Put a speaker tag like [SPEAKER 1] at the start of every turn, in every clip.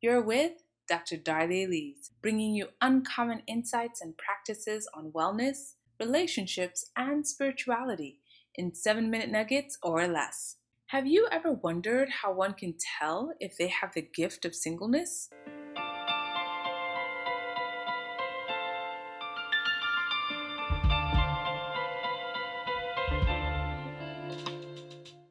[SPEAKER 1] You're with Dr. Darlye Élise, bringing you uncommon insights and practices on wellness, relationships, and spirituality in seven minute nuggets or less. Have you ever wondered how one can tell if they have the gift of singleness?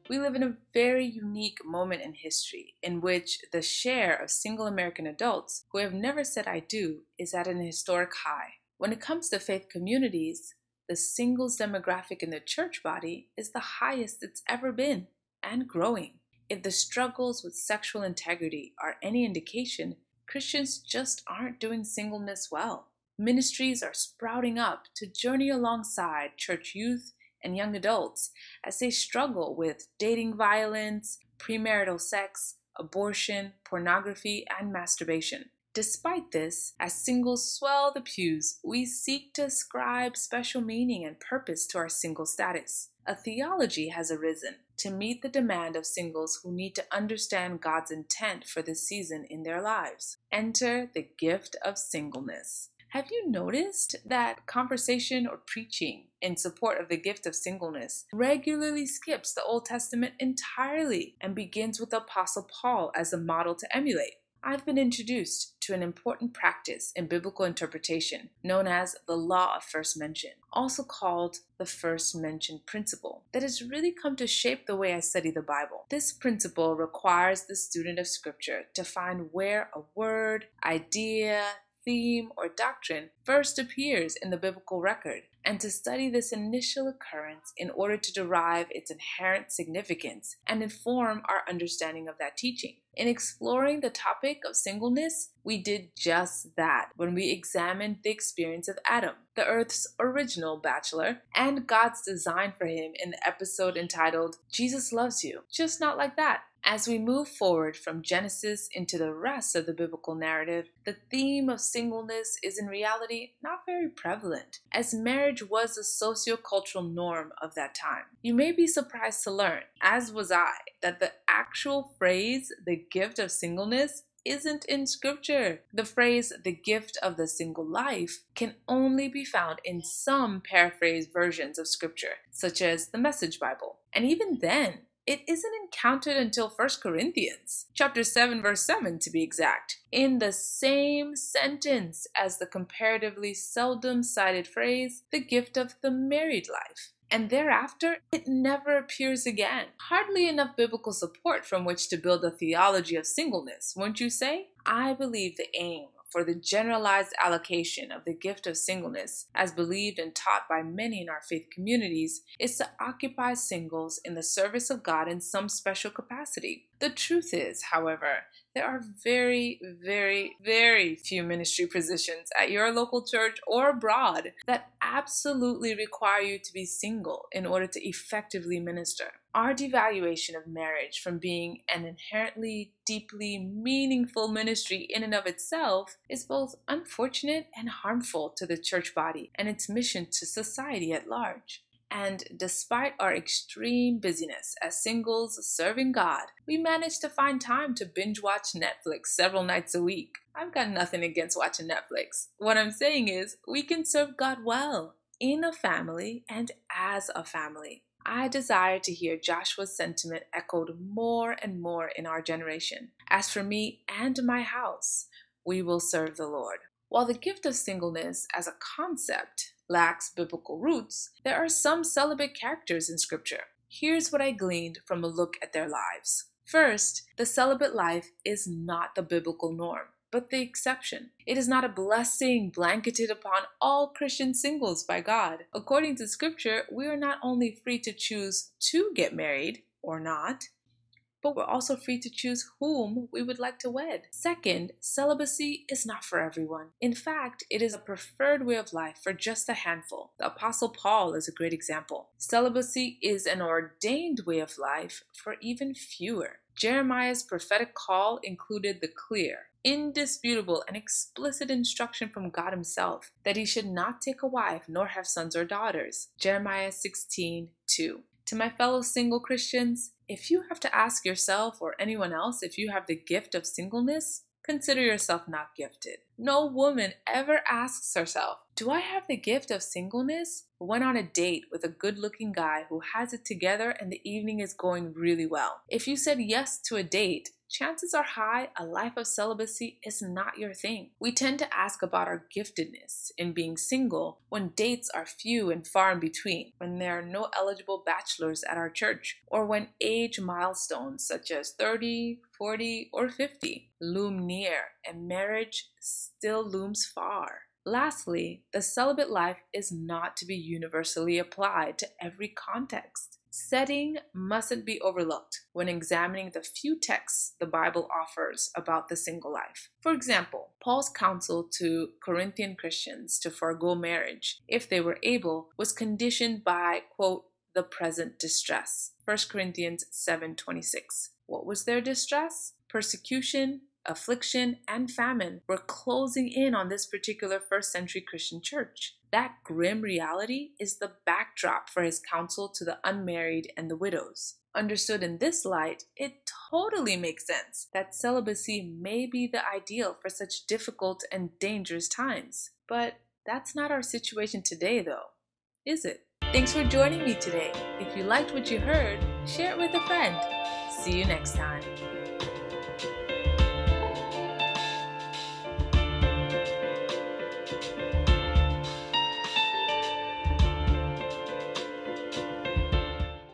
[SPEAKER 1] We live in a very unique moment in history in which the share of single American adults who have never said I do is at an historic high. When it comes to faith communities, the singles demographic in the church body is the highest it's ever been and growing. If the struggles with sexual integrity are any indication, Christians just aren't doing singleness well. Ministries are sprouting up to journey alongside church youth and young adults as they struggle with dating violence, premarital sex, abortion, pornography, and masturbation. Despite this, as singles swell the pews, we seek to ascribe special meaning and purpose to our single status. A theology has arisen to meet the demand of singles who need to understand God's intent for this season in their lives. Enter the gift of singleness. Have you noticed that conversation or preaching in support of the gift of singleness regularly skips the Old Testament entirely and begins with Apostle Paul as a model to emulate? I've been introduced to an important practice in biblical interpretation known as the law of first mention, also called the first mention principle, that has really come to shape the way I study the Bible. This principle requires the student of Scripture to find where a word, idea, theme, or doctrine first appears in the biblical record, and to study this initial occurrence in order to derive its inherent significance and inform our understanding of that teaching. In exploring the topic of singleness, we did just that when we examined the experience of Adam, the earth's original bachelor, and God's design for him in the episode entitled Jesus Loves You. Just not like that. As we move forward from Genesis into the rest of the biblical narrative, the theme of singleness is in reality not very prevalent, as marriage was a sociocultural norm of that time. You may be surprised to learn, as was I, that the actual phrase, the gift of singleness, isn't in scripture. The phrase, the gift of the single life, can only be found in some paraphrased versions of scripture, such as the Message Bible. And even then, it isn't encountered until 1 Corinthians, chapter 7 verse 7 to be exact, in the same sentence as the comparatively seldom cited phrase, the gift of the married life. And thereafter, it never appears again. Hardly enough biblical support from which to build a theology of singleness, wouldn't you say? I believe the aim for the generalized allocation of the gift of singleness, as believed and taught by many in our faith communities, is to occupy singles in the service of God in some special capacity. The truth is, however, there are very, very, very few ministry positions at your local church or abroad that absolutely require you to be single in order to effectively minister. Our devaluation of marriage from being an inherently deeply meaningful ministry in and of itself is both unfortunate and harmful to the church body and its mission to society at large. And despite our extreme busyness as singles serving God, we manage to find time to binge watch Netflix several nights a week. I've got nothing against watching Netflix. What I'm saying is, we can serve God well in a family and as a family. I desire to hear Joshua's sentiment echoed more and more in our generation. As for me and my house, we will serve the Lord. While the gift of singleness as a concept lacks biblical roots, there are some celibate characters in Scripture. Here's what I gleaned from a look at their lives. First, the celibate life is not the biblical norm, but the exception. It is not a blessing blanketed upon all Christian singles by God. According to Scripture, we are not only free to choose to get married or not, but we're also free to choose whom we would like to wed. Second, celibacy is not for everyone. In fact, it is a preferred way of life for just a handful. The Apostle Paul is a great example. Celibacy is an ordained way of life for even fewer. Jeremiah's prophetic call included the clear, indisputable, and explicit instruction from God Himself that he should not take a wife nor have sons or daughters. Jeremiah 16 2. To my fellow single Christians, if you have to ask yourself or anyone else if you have the gift of singleness, consider yourself not gifted. No woman ever asks herself, Do I have the gift of singleness? Went on a date with a good looking guy who has it together and the evening is going really well. If you said yes to a date, chances are high a life of celibacy is not your thing. We tend to ask about our giftedness in being single when dates are few and far in between, when there are no eligible bachelors at our church, or when age milestones such as 30, 40, or 50 loom near and marriage still looms far. Lastly, the celibate life is not to be universally applied to every context. Setting mustn't be overlooked when examining the few texts the Bible offers about the single life. For example, Paul's counsel to Corinthian Christians to forego marriage, if they were able, was conditioned by, quote, the present distress. 1 Corinthians 7:26. What was their distress? Persecution, affliction, and famine were closing in on this particular first century Christian church. That grim reality is the backdrop for his counsel to the unmarried and the widows. Understood in this light, it totally makes sense that celibacy may be the ideal for such difficult and dangerous times. But that's not our situation today, though, is it? Thanks for joining me today. If you liked what you heard, share it with a friend. See you next time.